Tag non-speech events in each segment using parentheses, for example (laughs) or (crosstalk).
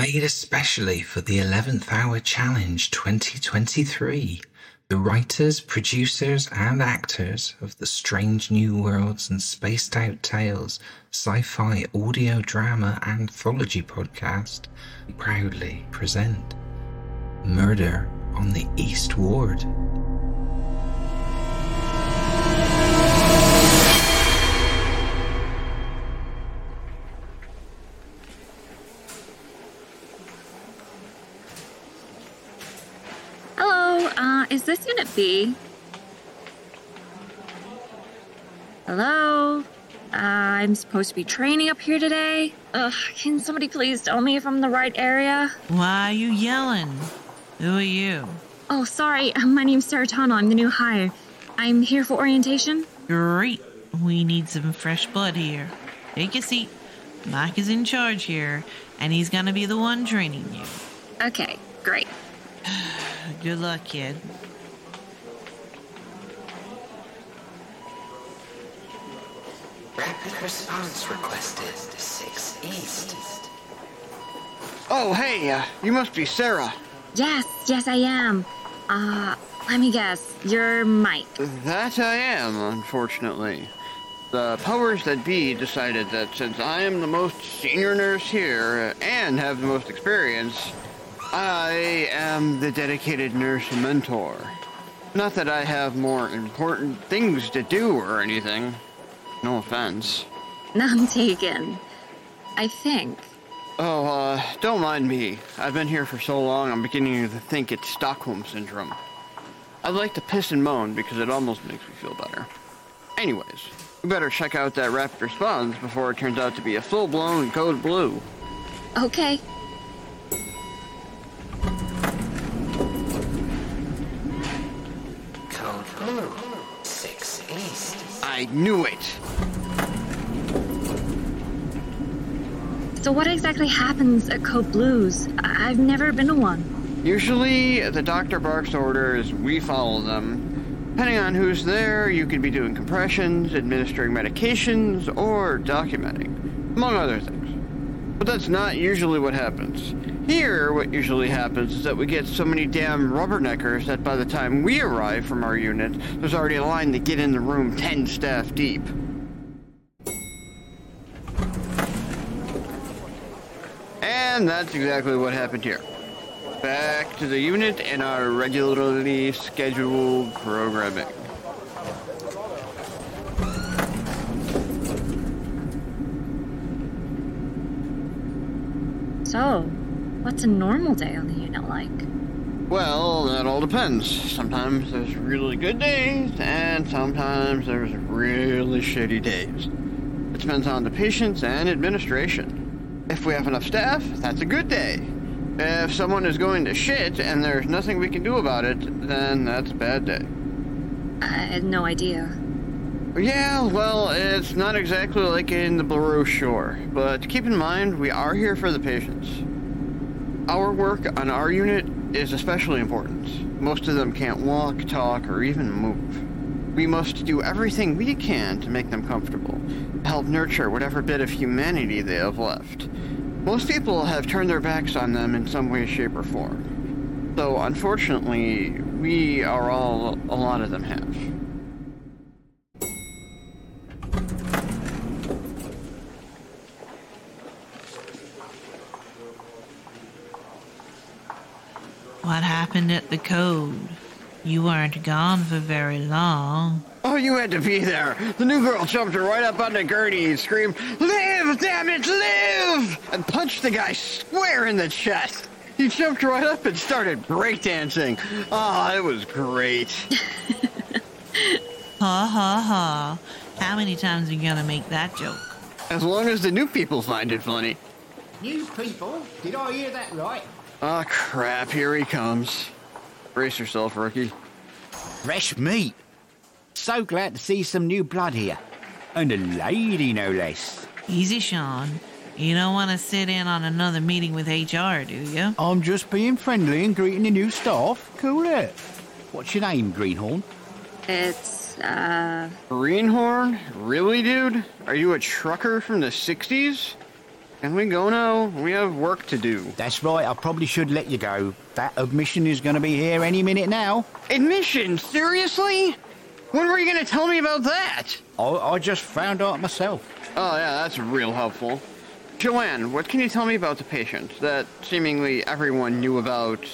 Made especially for the 11th Hour Challenge 2023. The writers, producers, and actors of the Strange New Worlds and Spaced Out Tales sci fi audio drama anthology podcast proudly present Murder on the East Ward. Is this Unit B? Hello? Uh, I'm supposed to be training up here today. Ugh, can somebody please tell me if I'm in the right area? Why are you yelling? Who are you? Oh, sorry, (laughs) my name's Saratana. I'm the new hire. I'm here for orientation. Great. We need some fresh blood here. Take a seat. Mike is in charge here, and he's gonna be the one training you. Okay, great. (sighs) Good luck, kid. Rapid response requested to 6 East. Oh, hey, uh, you must be Sarah. Yes, yes, I am. Uh, let me guess. You're Mike. That I am, unfortunately. The powers that be decided that since I am the most senior nurse here and have the most experience, I am the dedicated nurse mentor. Not that I have more important things to do or anything. No offense. None taken. I think. Oh, uh, don't mind me. I've been here for so long, I'm beginning to think it's Stockholm Syndrome. I'd like to piss and moan because it almost makes me feel better. Anyways, we better check out that rapid response before it turns out to be a full blown code blue. Okay. Code Blue. 6 East. I knew it! So, what exactly happens at Code Blues? I've never been to one. Usually, the doctor barks orders, we follow them. Depending on who's there, you could be doing compressions, administering medications, or documenting, among other things. But that's not usually what happens. Here, what usually happens is that we get so many damn rubberneckers that by the time we arrive from our unit, there's already a line to get in the room 10 staff deep. And that's exactly what happened here. Back to the unit and our regularly scheduled programming. So, what's a normal day on the unit like? Well, that all depends. Sometimes there's really good days, and sometimes there's really shitty days. It depends on the patients and administration. If we have enough staff, that's a good day. If someone is going to shit and there's nothing we can do about it, then that's a bad day. I had no idea. Yeah, well, it's not exactly like in the brochure, but keep in mind we are here for the patients. Our work on our unit is especially important. Most of them can't walk, talk, or even move. We must do everything we can to make them comfortable, help nurture whatever bit of humanity they have left. Most people have turned their backs on them in some way, shape, or form. So, unfortunately, we are all, a lot of them have. What happened at the code? You weren't gone for very long. Oh, you had to be there. The new girl jumped right up on the gurney and screamed, Live, damn it, live! And punched the guy square in the chest. He jumped right up and started breakdancing. Oh, it was great. (laughs) Ha ha ha. How many times are you gonna make that joke? As long as the new people find it funny. New people? Did I hear that right? Oh, crap, here he comes. Brace yourself, rookie. Fresh meat. So glad to see some new blood here. And a lady, no less. Easy, Shaun. You don't want to sit in on another meeting with HR, do you? I'm just being friendly and greeting the new staff. Cool it. What's your name, Greenhorn? It's, uh. Greenhorn? Really, dude? Are you a trucker from the 60s? Can we go now? We have work to do. That's right, I probably should let you go. That admission is going to be here any minute now. Admission? Seriously? When were you gonna tell me about that? I, I just found out myself. Oh, yeah, that's real helpful. Joanne, what can you tell me about the patient that seemingly everyone knew about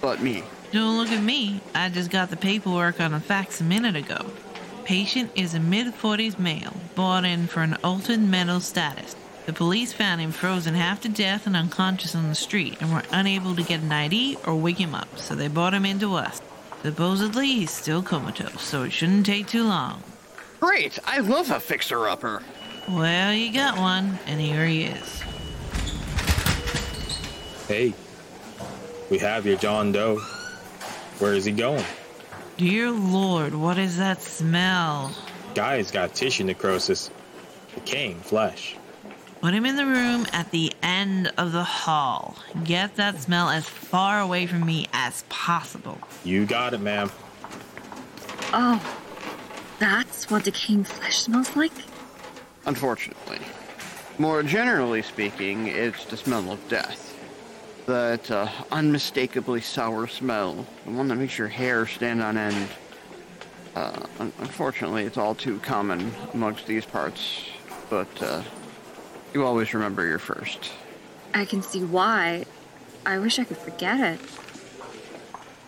but me? Don't look at me. I just got the paperwork on a fax a minute ago. Patient is a mid 40s male, brought in for an altered mental status. The police found him frozen half to death and unconscious on the street and were unable to get an ID or wake him up, so they brought him into us. Supposedly, he's still comatose, so it shouldn't take too long. Great! I love a fixer-upper. Well, you got one, and here he is. Hey, we have your John Doe. Where is he going? Dear Lord, what is that smell? Guy's got tissue necrosis, decaying flesh. Put him in the room at the end of the hall. Get that smell as far away from me as possible. You got it, ma'am. Oh, that's what decaying flesh smells like? Unfortunately. More generally speaking, it's the smell of death. That uh, unmistakably sour smell, the one that makes your hair stand on end. Uh, un- unfortunately, it's all too common amongst these parts, but uh, you always remember your first. I can see why. I wish I could forget it.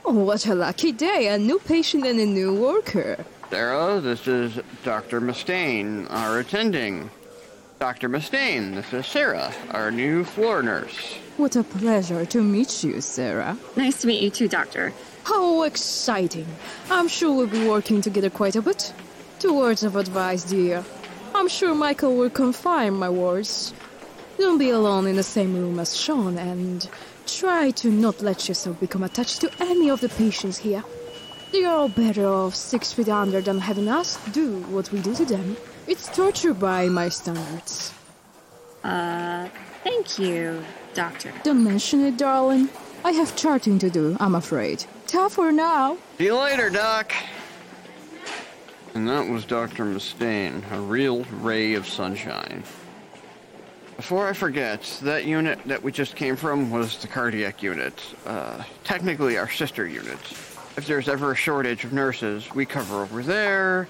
Oh, what a lucky day! A new patient and a new worker. Sarah, this is Dr. Mustane, our attending. Dr. Mustane, this is Sarah, our new floor nurse. What a pleasure to meet you, Sarah. Nice to meet you too, Doctor. How exciting! I'm sure we'll be working together quite a bit. Two words of advice, dear. I'm sure Michael will confirm my words. Don't be alone in the same room as Shaun and try to not let yourself become attached to any of the patients here. They are all better off six feet under than having us do what we do to them. It's torture by my standards. Uh, thank you, Doctor. Don't mention it, darling. I have charting to do, I'm afraid. Tough for now. See you later, Doc. And that was Dr. Mustane, a real ray of sunshine. Before I forget, that unit that we just came from was the cardiac unit. Uh, technically our sister unit. If there's ever a shortage of nurses, we cover over there,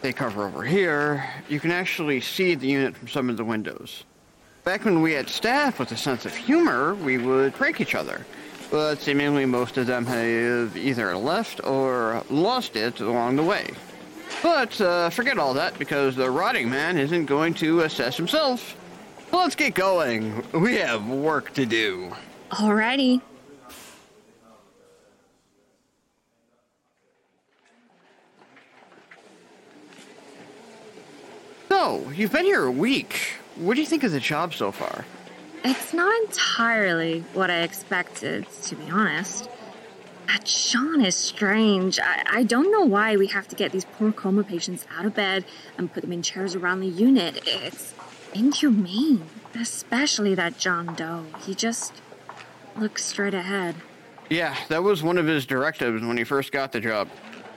they cover over here. You can actually see the unit from some of the windows. Back when we had staff with a sense of humor, we would prank each other. But seemingly most of them have either left or lost it along the way. But uh, forget all that because the rotting man isn't going to assess himself. Let's get going. We have work to do. Alrighty. So, you've been here a week. What do you think of the job so far? It's not entirely what I expected, to be honest. That Shaun is strange. I, I don't know why we have to get these poor coma patients out of bed and put them in chairs around the unit. It's inhumane. Especially that John Doe. He just looks straight ahead. Yeah, that was one of his directives when he first got the job.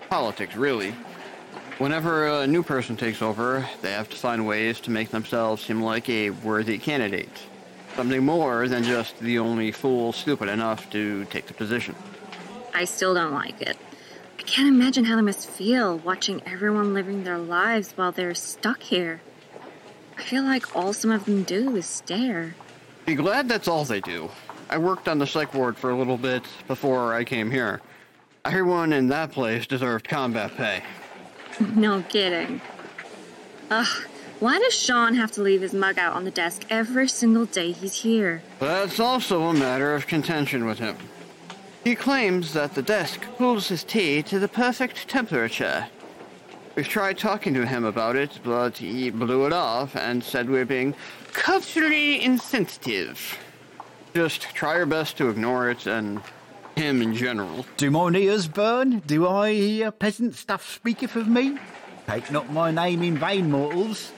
Politics, really. Whenever a new person takes over, they have to find ways to make themselves seem like a worthy candidate. Something more than just the only fool stupid enough to take the position. I still don't like it. I can't imagine how they must feel watching everyone living their lives while they're stuck here. I feel like all some of them do is stare. Be glad that's all they do. I worked on the psych ward for a little bit before I came here. Everyone in that place deserved combat pay. (laughs) No kidding. Ugh, why does Shaun have to leave his mug out on the desk every single day he's here? That's also a matter of contention with him. He claims that the desk cools his tea to the perfect temperature. We've tried talking to him about it, but he blew it off and said we're being culturally insensitive. Just try your best to ignore it and him in general. Do mine ears burn? Do I hear peasant stuff speaketh of me? Take not my name in vain, mortals.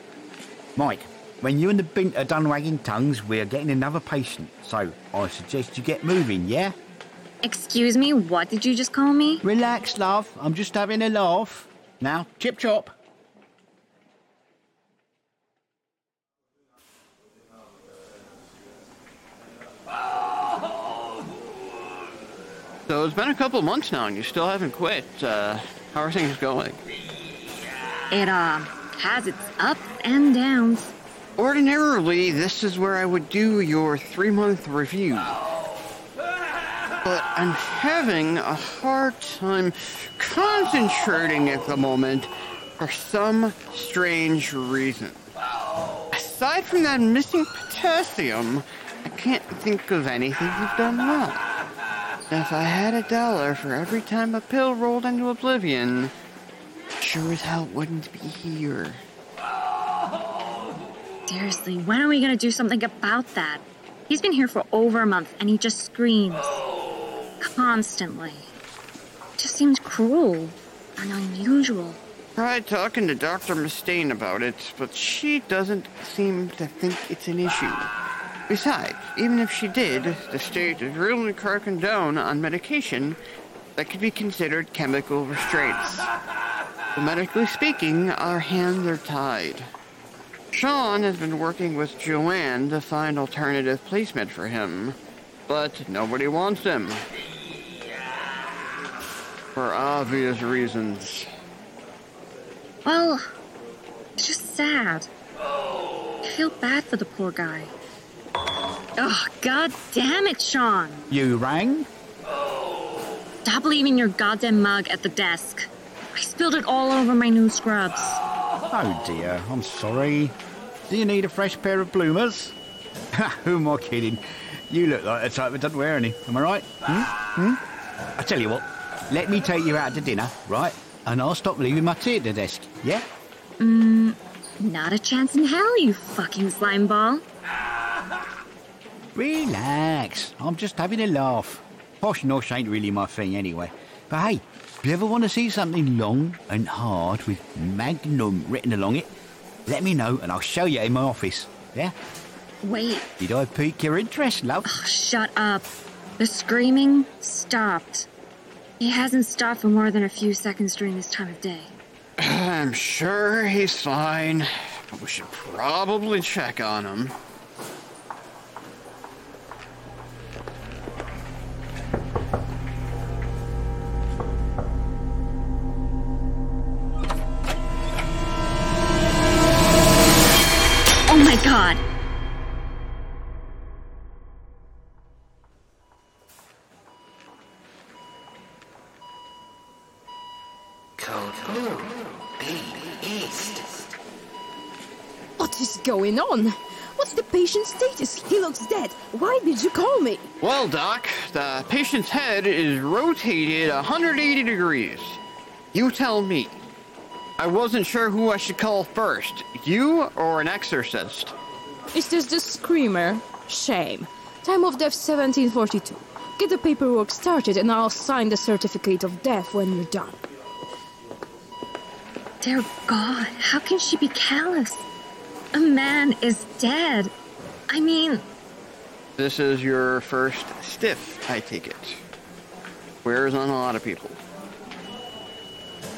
Mike, when you and the bint are done wagging tongues, we're getting another patient. So I suggest you get moving, yeah? Excuse me, what did you just call me? Relax, love. I'm just having a laugh. Now, chip chop. So it's been a couple months now, and you still haven't quit. Uh, how are things going? It uh, has its ups and downs. Ordinarily, this is where I would do your three month review. But I'm having a hard time concentrating at the moment for some strange reason. Aside from that missing potassium, I can't think of anything you've done wrong. If I had a dollar for every time a pill rolled into oblivion, sure as hell wouldn't be here. Seriously, when are we gonna do something about that? He's been here for over a month and he just screams. Constantly. It just seems cruel and unusual. Tried talking to Dr. Mustane about it, but she doesn't seem to think it's an issue. Besides, even if she did, the state is really cracking down on medication that could be considered chemical restraints. So medically speaking, our hands are tied. Shaun has been working with Joanne to find alternative placement for him, but nobody wants him. For obvious reasons. Well, it's just sad. I feel bad for the poor guy. Oh, god damn it, Shaun! You rang? Stop leaving your goddamn mug at the desk. I spilled it all over my new scrubs. Oh dear, I'm sorry. Do you need a fresh pair of bloomers? Who am I kidding? You look like the type that doesn't wear any. Am I right? Hmm? Hmm? I tell you what, let me take you out to dinner, right? And I'll stop leaving my tea at the desk, yeah? Mmm, not a chance in hell, you fucking slime ball. Relax. I'm just having a laugh. Posh nosh ain't really my thing anyway. But hey, if you ever want to see something long and hard with Magnum written along it, let me know and I'll show you in my office. Yeah? Wait, Did I pique your interest, love? shut up. The screaming stopped. He hasn't stopped for more than a few seconds during this time of day. I'm sure he's fine, but we should probably check on him. Going on? What's the patient's status? He looks dead. Why did you call me? Well, Doc, the patient's head is rotated 180 degrees. You tell me. I wasn't sure who I should call first, you or an exorcist. Is this the screamer? Shame. Time of death 1742. Get the paperwork started and I'll sign the certificate of death when you're done. Dear God, how can she be callous? A man is dead. I mean, This is your first stiff, I take it. Wears on a lot of people.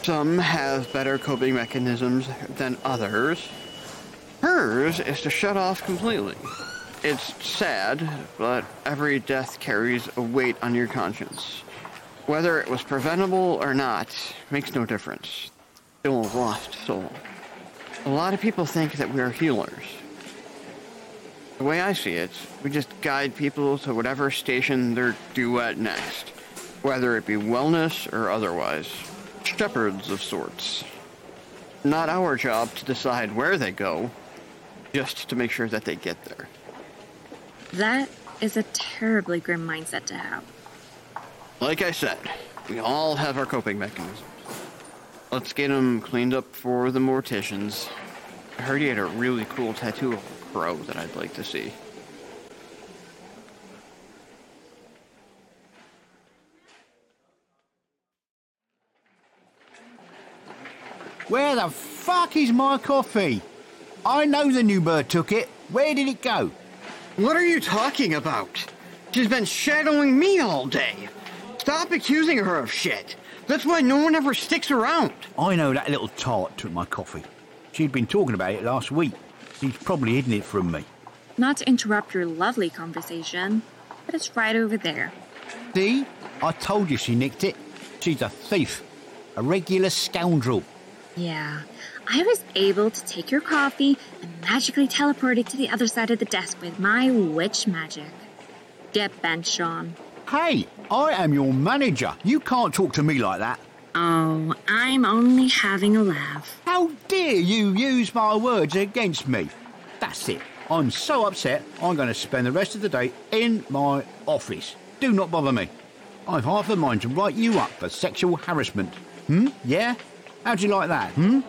Some have better coping mechanisms than others. Hers is to shut off completely. It's sad, but every death carries a weight on your conscience. Whether it was preventable or not makes no difference. Still a lost soul. A lot of people think that we are healers. The way I see it, we just guide people to whatever station they're due at next, whether it be wellness or otherwise. Shepherds of sorts. Not our job to decide where they go, just to make sure that they get there. that is a terribly grim mindset to have. Like I said, we all have our coping mechanisms. Let's get them cleaned up for the morticians. I heard he had a really cool tattoo of a crow that I'd like to see. Where the fuck is my coffee? I know the new bird took it. Where did it go? What are you talking about? She's been shadowing me all day. Stop accusing her of shit. That's why no one ever sticks around. I know that little tart took my coffee. She'd been talking about it last week. She's probably hidden it from me. Not to interrupt your lovely conversation, but it's right over there. See? I told you she nicked it. She's a thief. A regular scoundrel. Yeah, I was able to take your coffee and magically teleport it to the other side of the desk with my witch magic. Get bent, Shaun. Hey, I am your manager. You can't talk to me like that. Oh, I'm only having a laugh. How dare you use my words against me? That's it. I'm so upset, I'm going to spend the rest of the day in my office. Do not bother me. I've half a mind to write you up for sexual harassment. Hmm? Yeah? How'd you like that, hmm?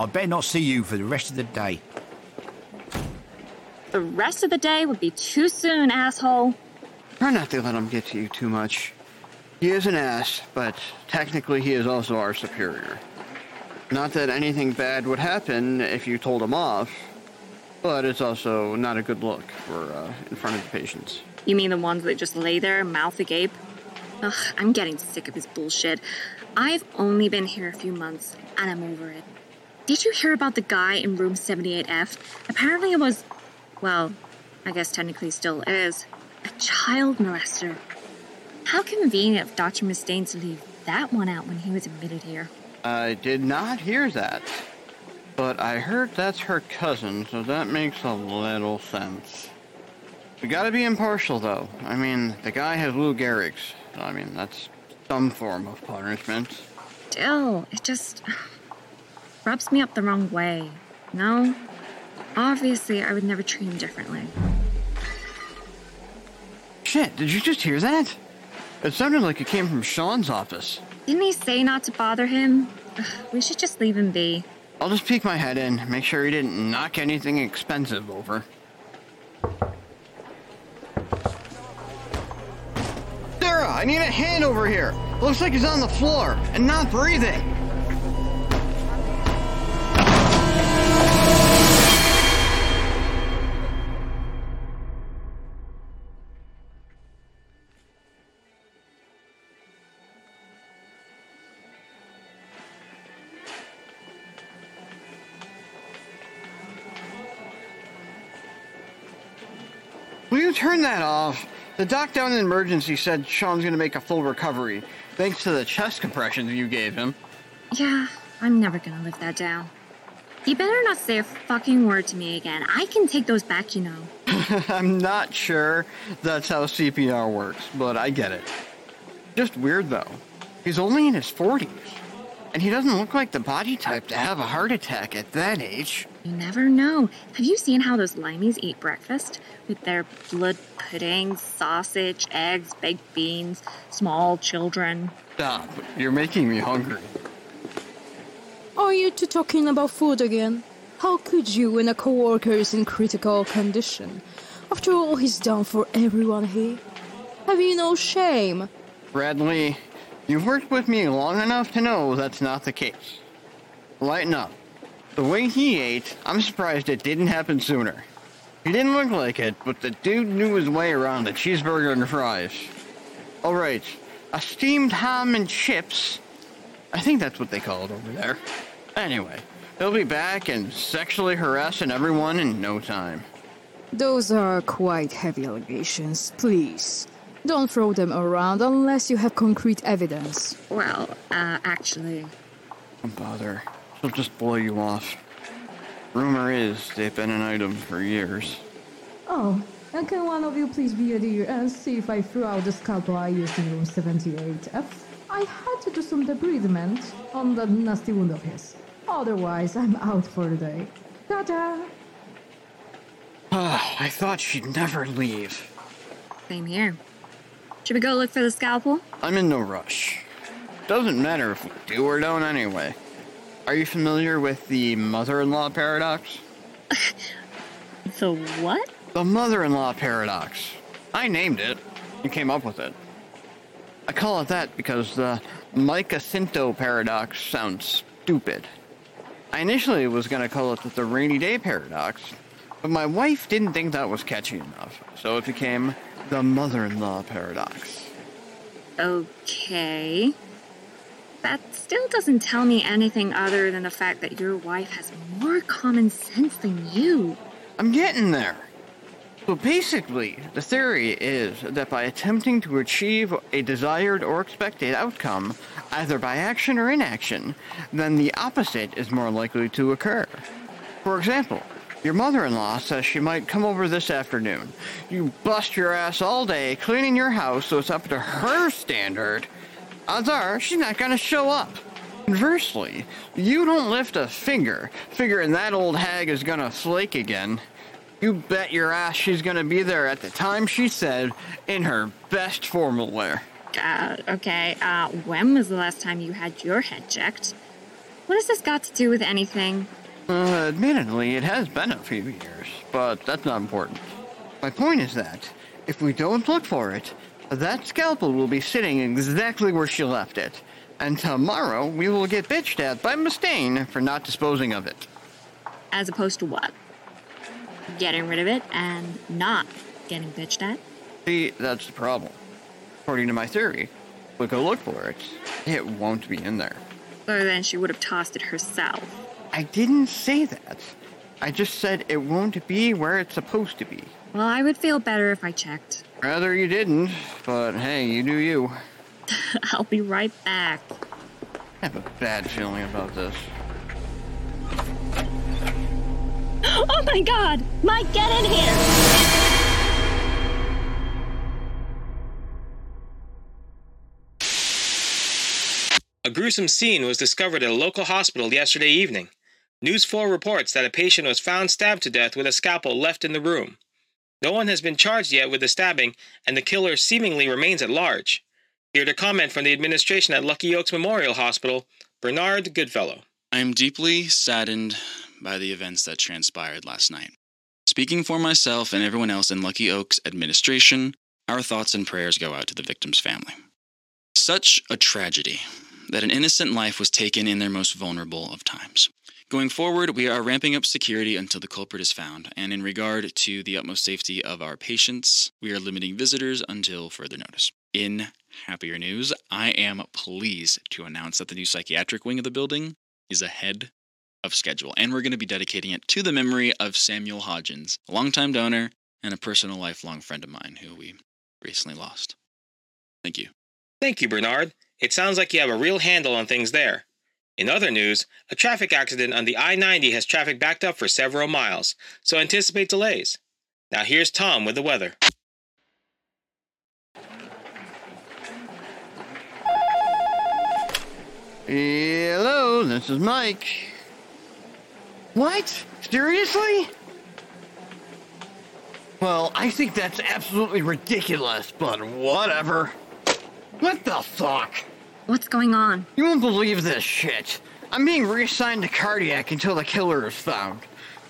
I'd better not see you for the rest of the day. The rest of the day would be too soon, asshole. Try not to let him get to you too much. He is an ass, but technically he is also our superior. Not that anything bad would happen if you told him off, but it's also not a good look for uh, in front of the patients. You mean the ones that just lay there, mouth agape? Ugh, I'm getting sick of his bullshit. I've only been here a few months, and I'm over it. Did you hear about the guy in room 78F? Apparently it was, well, I guess technically still is, a child molester. How convenient of Dr. Mustane to leave that one out when he was admitted here. I did not hear that, but I heard that's her cousin, so that makes a little sense. We gotta be impartial, though. I mean, the guy has Lou Gehrig's. I mean, that's some form of punishment. Still, it just rubs me up the wrong way. No? Obviously, I would never treat him differently. Shit, did you just hear that? It sounded like it came from Shaun's office. Didn't he say not to bother him? Ugh, we should just leave him be. I'll just peek my head in, make sure he didn't knock anything expensive over. Sarah, I need a hand over here. Looks like he's on the floor and not breathing. Turn that off? The doc down in emergency said Shaun's gonna make a full recovery, thanks to the chest compressions you gave him. Yeah, I'm never gonna live that down. You better not say a fucking word to me again. I can take those back, you know. (laughs) I'm not sure that's how CPR works, but I get it. Just weird though. He's only in his 40s, and he doesn't look like the body type to have a heart attack at that age. You never know. Have you seen how those limeys eat breakfast? With their blood pudding, sausage, eggs, baked beans, small children. Stop. You're making me hungry. Are you two talking about food again? How could you when a coworker is in critical condition? After all he's done for everyone here? Have you no shame? Bradley, you've worked with me long enough to know that's not the case. Lighten up. The way he ate, I'm surprised it didn't happen sooner. He didn't look like it, but the dude knew his way around the cheeseburger and fries. Alright, a steamed ham and chips. I think that's what they call it over there. Anyway, he'll be back and sexually harassing everyone in no time. Those are quite heavy allegations. Please, don't throw them around unless you have concrete evidence. Well, uh, actually, Don't bother. She'll just blow you off. Rumor is they've been an item for years. Oh, and can one of you please be a dear and see if I threw out the scalpel I used in room 78F? I had to do some debridement on that nasty wound of his. Otherwise, I'm out for the day. Ta-da! Ah, I thought she'd never leave. same here. Should we go look for the scalpel? I'm in no rush. Doesn't matter if we do or don't anyway. Are you familiar with the mother in law paradox? (laughs) The what? The mother in law paradox. I named it and came up with it. I call it that because the Micah Cinto paradox sounds stupid. I initially was going to call it the rainy day paradox, but my wife didn't think that was catchy enough, so it became the mother in law paradox. Okay. That still doesn't tell me anything other than the fact that your wife has more common sense than you. I'm getting there. So basically, the theory is that by attempting to achieve a desired or expected outcome, either by action or inaction, then the opposite is more likely to occur. For example, your mother in law says she might come over this afternoon. You bust your ass all day cleaning your house so it's up to her standard. Odds are she's not going to show up. Conversely, you don't lift a finger, figuring that old hag is going to flake again. You bet your ass she's gonna be there at the time she said in her best formal wear. Uh, okay, uh, when was the last time you had your head checked? What has this got to do with anything? Uh, admittedly, it has been a few years, but that's not important. My point is that, if we don't look for it, that scalpel will be sitting exactly where she left it. And tomorrow we will get bitched at by Mustane for not disposing of it. As opposed to what? getting rid of it and not getting bitched at? See, that's the problem. According to my theory, we go look for it, it won't be in there. So then she would have tossed it herself. I didn't say that. I just said it won't be where it's supposed to be. Well, I would feel better if I checked. Rather you didn't, but hey, you do you. (laughs) I'll be right back. I have a bad feeling about this. (gasps) Oh my god! Mike, get in here! A gruesome scene was discovered at a local hospital yesterday evening. News 4 reports that a patient was found stabbed to death with a scalpel left in the room. No one has been charged yet with the stabbing, and the killer seemingly remains at large. Here to comment from the administration at Lucky Oaks Memorial Hospital, Bernard Goodfellow. I am deeply saddened by the events that transpired last night. Speaking for myself and everyone else in Lucky Oaks administration, our thoughts and prayers go out to the victim's family. Such a tragedy that an innocent life was taken in their most vulnerable of times. Going forward, we are ramping up security until the culprit is found, and in regard to the utmost safety of our patients, we are limiting visitors until further notice. In happier news, I am pleased to announce that the new psychiatric wing of the building is ahead of schedule, and we're going to be dedicating it to the memory of Samuel Hodgins, a longtime donor and a personal lifelong friend of mine who we recently lost. Thank you. Thank you, Bernard. It sounds like you have a real handle on things there. In other news, a traffic accident on the I 90 has traffic backed up for several miles, so anticipate delays. Now here's Tom with the weather. Hello, this is Mike. What? Seriously? Well, I think that's absolutely ridiculous, but whatever. What the fuck? What's going on? You won't believe this shit. I'm being reassigned to cardiac until the killer is found.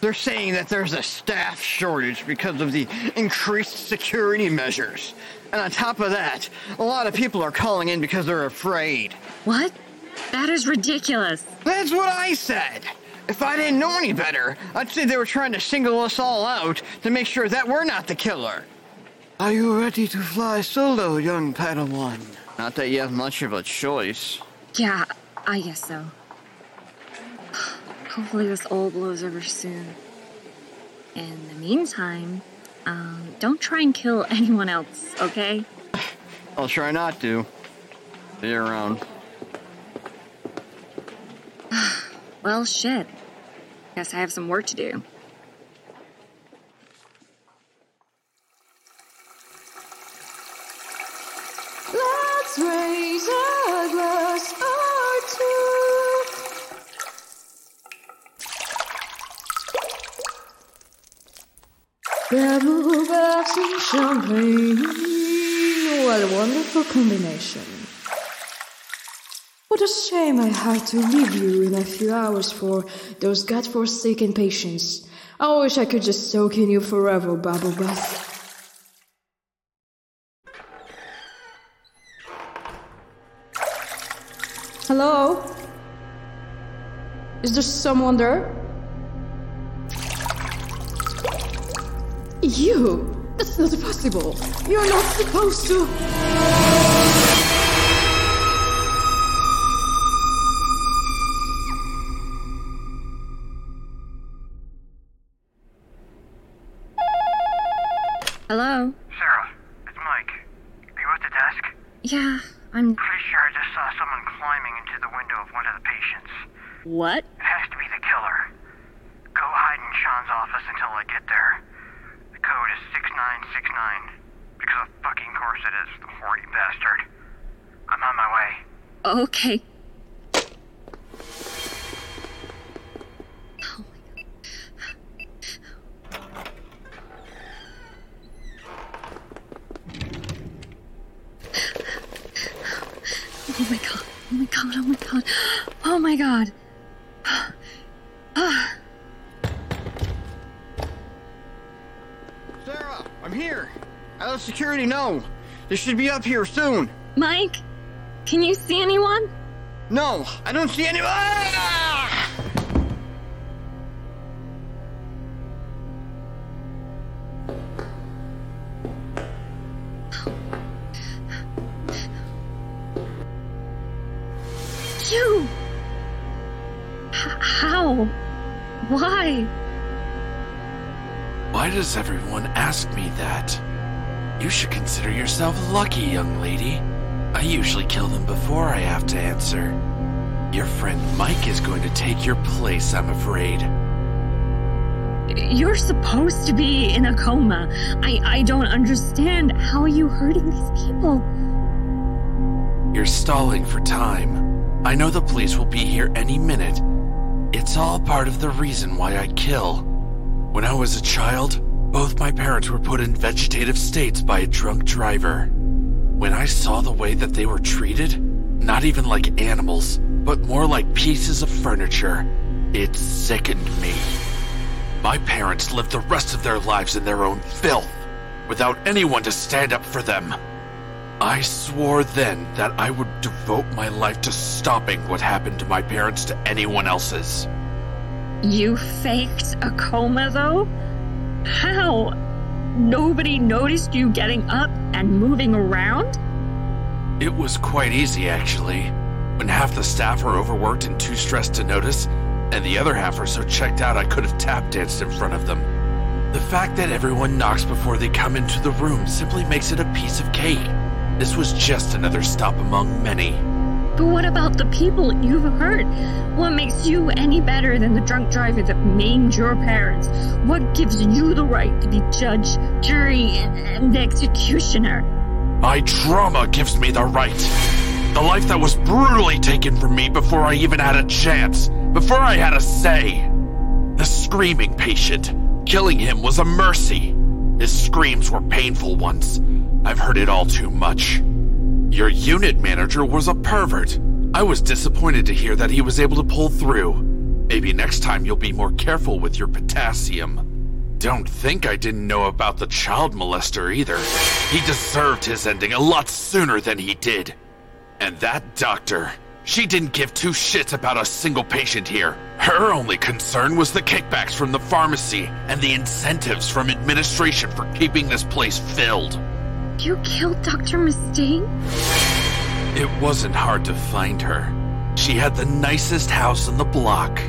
They're saying that there's a staff shortage because of the increased security measures. And on top of that, a lot of people are calling in because they're afraid. What? That is ridiculous. That's what I said. If I didn't know any better, I'd say they were trying to single us all out to make sure that we're not the killer. Are you ready to fly solo, young Padawan? Not that you have much of a choice. Yeah, I guess so. Hopefully, this all blows over soon. In the meantime, um, don't try and kill (laughs) anyone else, okay? I'll try not to. See you around. (sighs) well, shit. Guess I have some work to do. Champagne. What a wonderful combination. What a shame I had to leave you in a few hours for those godforsaken patients. I wish I could just soak in you forever, bubble Hello? Is there someone there? You? That's not possible. You're not supposed to. Hello? Sarah, it's Mike. Are you at the desk? Yeah, I'm. Pretty sure I just saw someone climbing into the window of one of the patients. What? It has to be the killer. Go hide in Shaun's office until I get there. The code is 6969. Because of fucking course it is, the horny bastard. I'm on my way. Okay. Security know. They should be up here soon. Mike, can you see anyone? No, I don't see anyone. Ah! You! H- how? Why? Why does everyone ask me that? You should consider yourself lucky, young lady. I usually kill them before I have to answer. Your friend Mike is going to take your place, I'm afraid. You're supposed to be in a coma. I, I don't understand. How are you hurting these people? You're stalling for time. I know the police will be here any minute. It's all part of the reason why I kill. When I was a child, both my parents were put in vegetative states by a drunk driver. When I saw the way that they were treated, not even like animals, but more like pieces of furniture, it sickened me. My parents lived the rest of their lives in their own filth, without anyone to stand up for them. I swore then that I would devote my life to stopping what happened to my parents to anyone else's. You faked a coma, though? How? Nobody noticed you getting up and moving around? It was quite easy, actually. When half the staff are overworked and too stressed to notice, and the other half are so checked out I could have tap danced in front of them. The fact that everyone knocks before they come into the room simply makes it a piece of cake. This was just another stop among many. But what about the people you've hurt? What makes you any better than the drunk driver that maimed your parents? What gives you the right to be judge, jury, and, executioner? My trauma gives me the right. The life that was brutally taken from me before I even had a chance, before I had a say. The screaming patient. Killing him was a mercy. His screams were painful ones. I've heard it all too much. Your unit manager was a pervert. I was disappointed to hear that he was able to pull through. Maybe next time you'll be more careful with your potassium. Don't think I didn't know about the child molester either. He deserved his ending a lot sooner than he did. And that doctor, she didn't give two shits about a single patient here. Her only concern was the kickbacks from the pharmacy and the incentives from administration for keeping this place filled. You killed Dr. Mustane? It wasn't hard to find her. She had the nicest house in the block.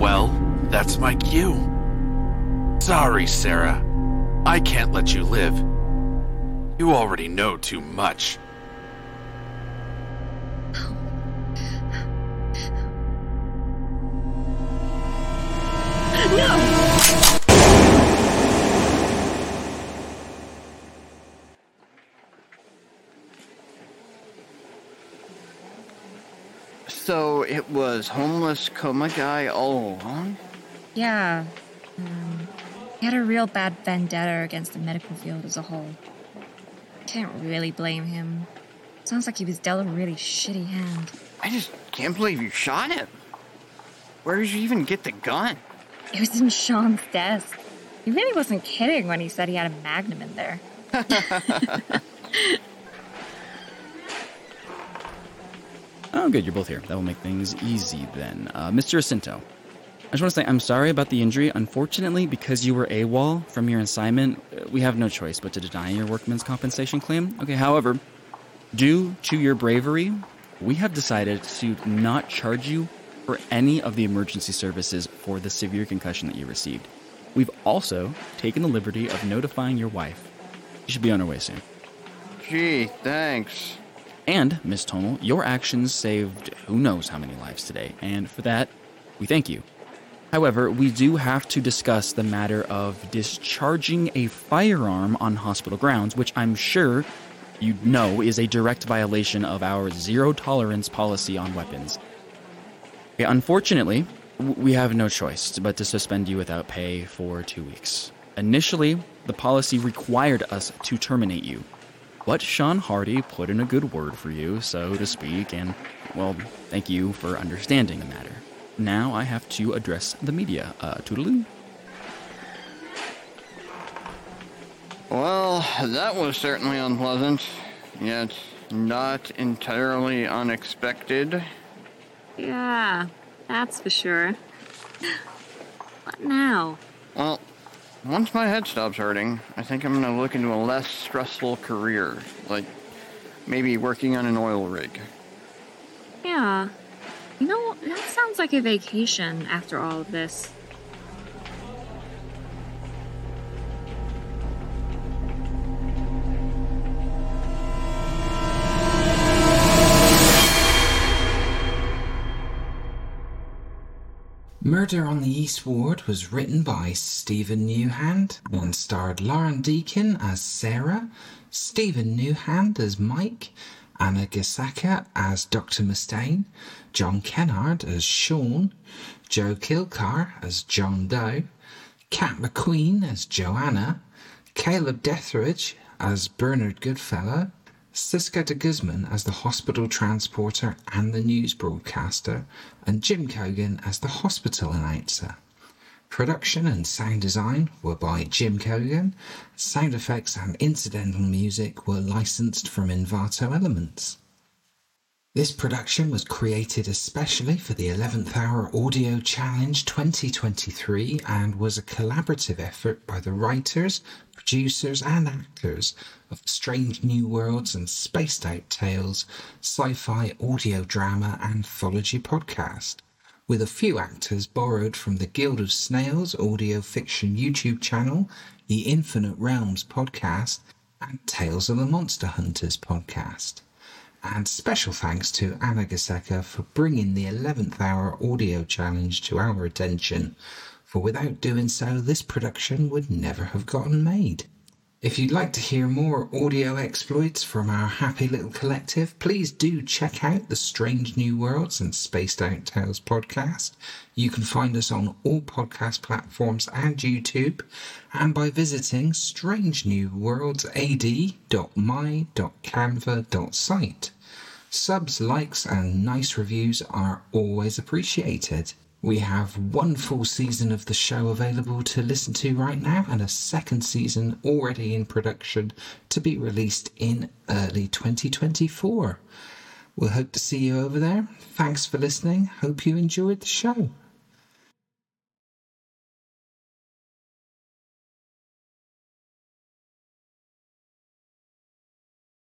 Well, that's my cue. Sorry, Sarah. I can't let you live. You already know too much. It was homeless coma guy all along? Yeah. Um, he had a real bad vendetta against the medical field as a whole. Can't really blame him. Sounds like he was dealt a really shitty hand. I just can't believe you shot him. Where did you even get the gun? It was in Shaun's desk. He really wasn't kidding when he said he had a magnum in there. (laughs) Oh, good, you're both here. That will make things easy then. Uh, Mr. Asinto, I just want to say I'm sorry about the injury. Unfortunately, because you were AWOL from your assignment, uh, we have no choice but to deny your workman's compensation claim. Okay, however, due to your bravery, we have decided to not charge you for any of the emergency services for the severe concussion that you received. We've also taken the liberty of notifying your wife. She should be on her way soon. Gee, thanks. And, Miss Tonal, your actions saved who knows how many lives today, and for that, we thank you. However, we do have to discuss the matter of discharging a firearm on hospital grounds, which I'm sure you know is a direct violation of our zero tolerance policy on weapons. Unfortunately, we have no choice but to suspend you without pay for two weeks. Initially, the policy required us to terminate you, but Shaun Hardy put in a good word for you, so to speak, and, well, thank you for understanding the matter. Now I have to address the media. Uh, toodaloo. Well, that was certainly unpleasant, yet not entirely unexpected. Yeah, that's for sure. What now? Well, once my head stops hurting, I think I'm gonna look into a less stressful career, like maybe working on an oil rig. Yeah. You know, that sounds like a vacation after all of this. Murder on the East Ward was written by Stephen Newhand and starred Lauren Deakin as Sarah, Stephen Newhand as Mike, Anna Gasecka as Dr. Mustane, John Kennard as Shaun, Joe Kilcar as John Doe, Kat McQueen as Joanna, Kaleb Deatherage as Bernard Goodfellow, Cisco de Guzman as the hospital transporter and the news broadcaster, and Jim Cogan as the hospital announcer. Production and sound design were by Jim Cogan. Sound effects and incidental music were licensed from Envato Elements. This production was created especially for the 11th Hour Audio Challenge 2023 and was a collaborative effort by the writers, producers, and actors of Strange New Worlds and Spaced Out Tales sci fi audio drama anthology podcast, with a few actors borrowed from the Guild of Snails audio fiction YouTube channel, the Infinite Realms podcast, and Tales of the Monster Hunters podcast and special thanks to Anna Gasecka for bringing the 11th hour audio challenge to our attention, for without doing so, this production would never have gotten made. If you'd like to hear more audio exploits from our happy little collective, please do check out the Strange New Worlds and Spaced Out Tales podcast. You can find us on all podcast platforms and YouTube, and by visiting strangenewworldsad.my.canva.site. Subs, likes, and nice reviews are always appreciated. We have one full season of the show available to listen to right now, and a second season already in production to be released in early 2024. We'll hope to see you over there. Thanks for listening. Hope you enjoyed the show.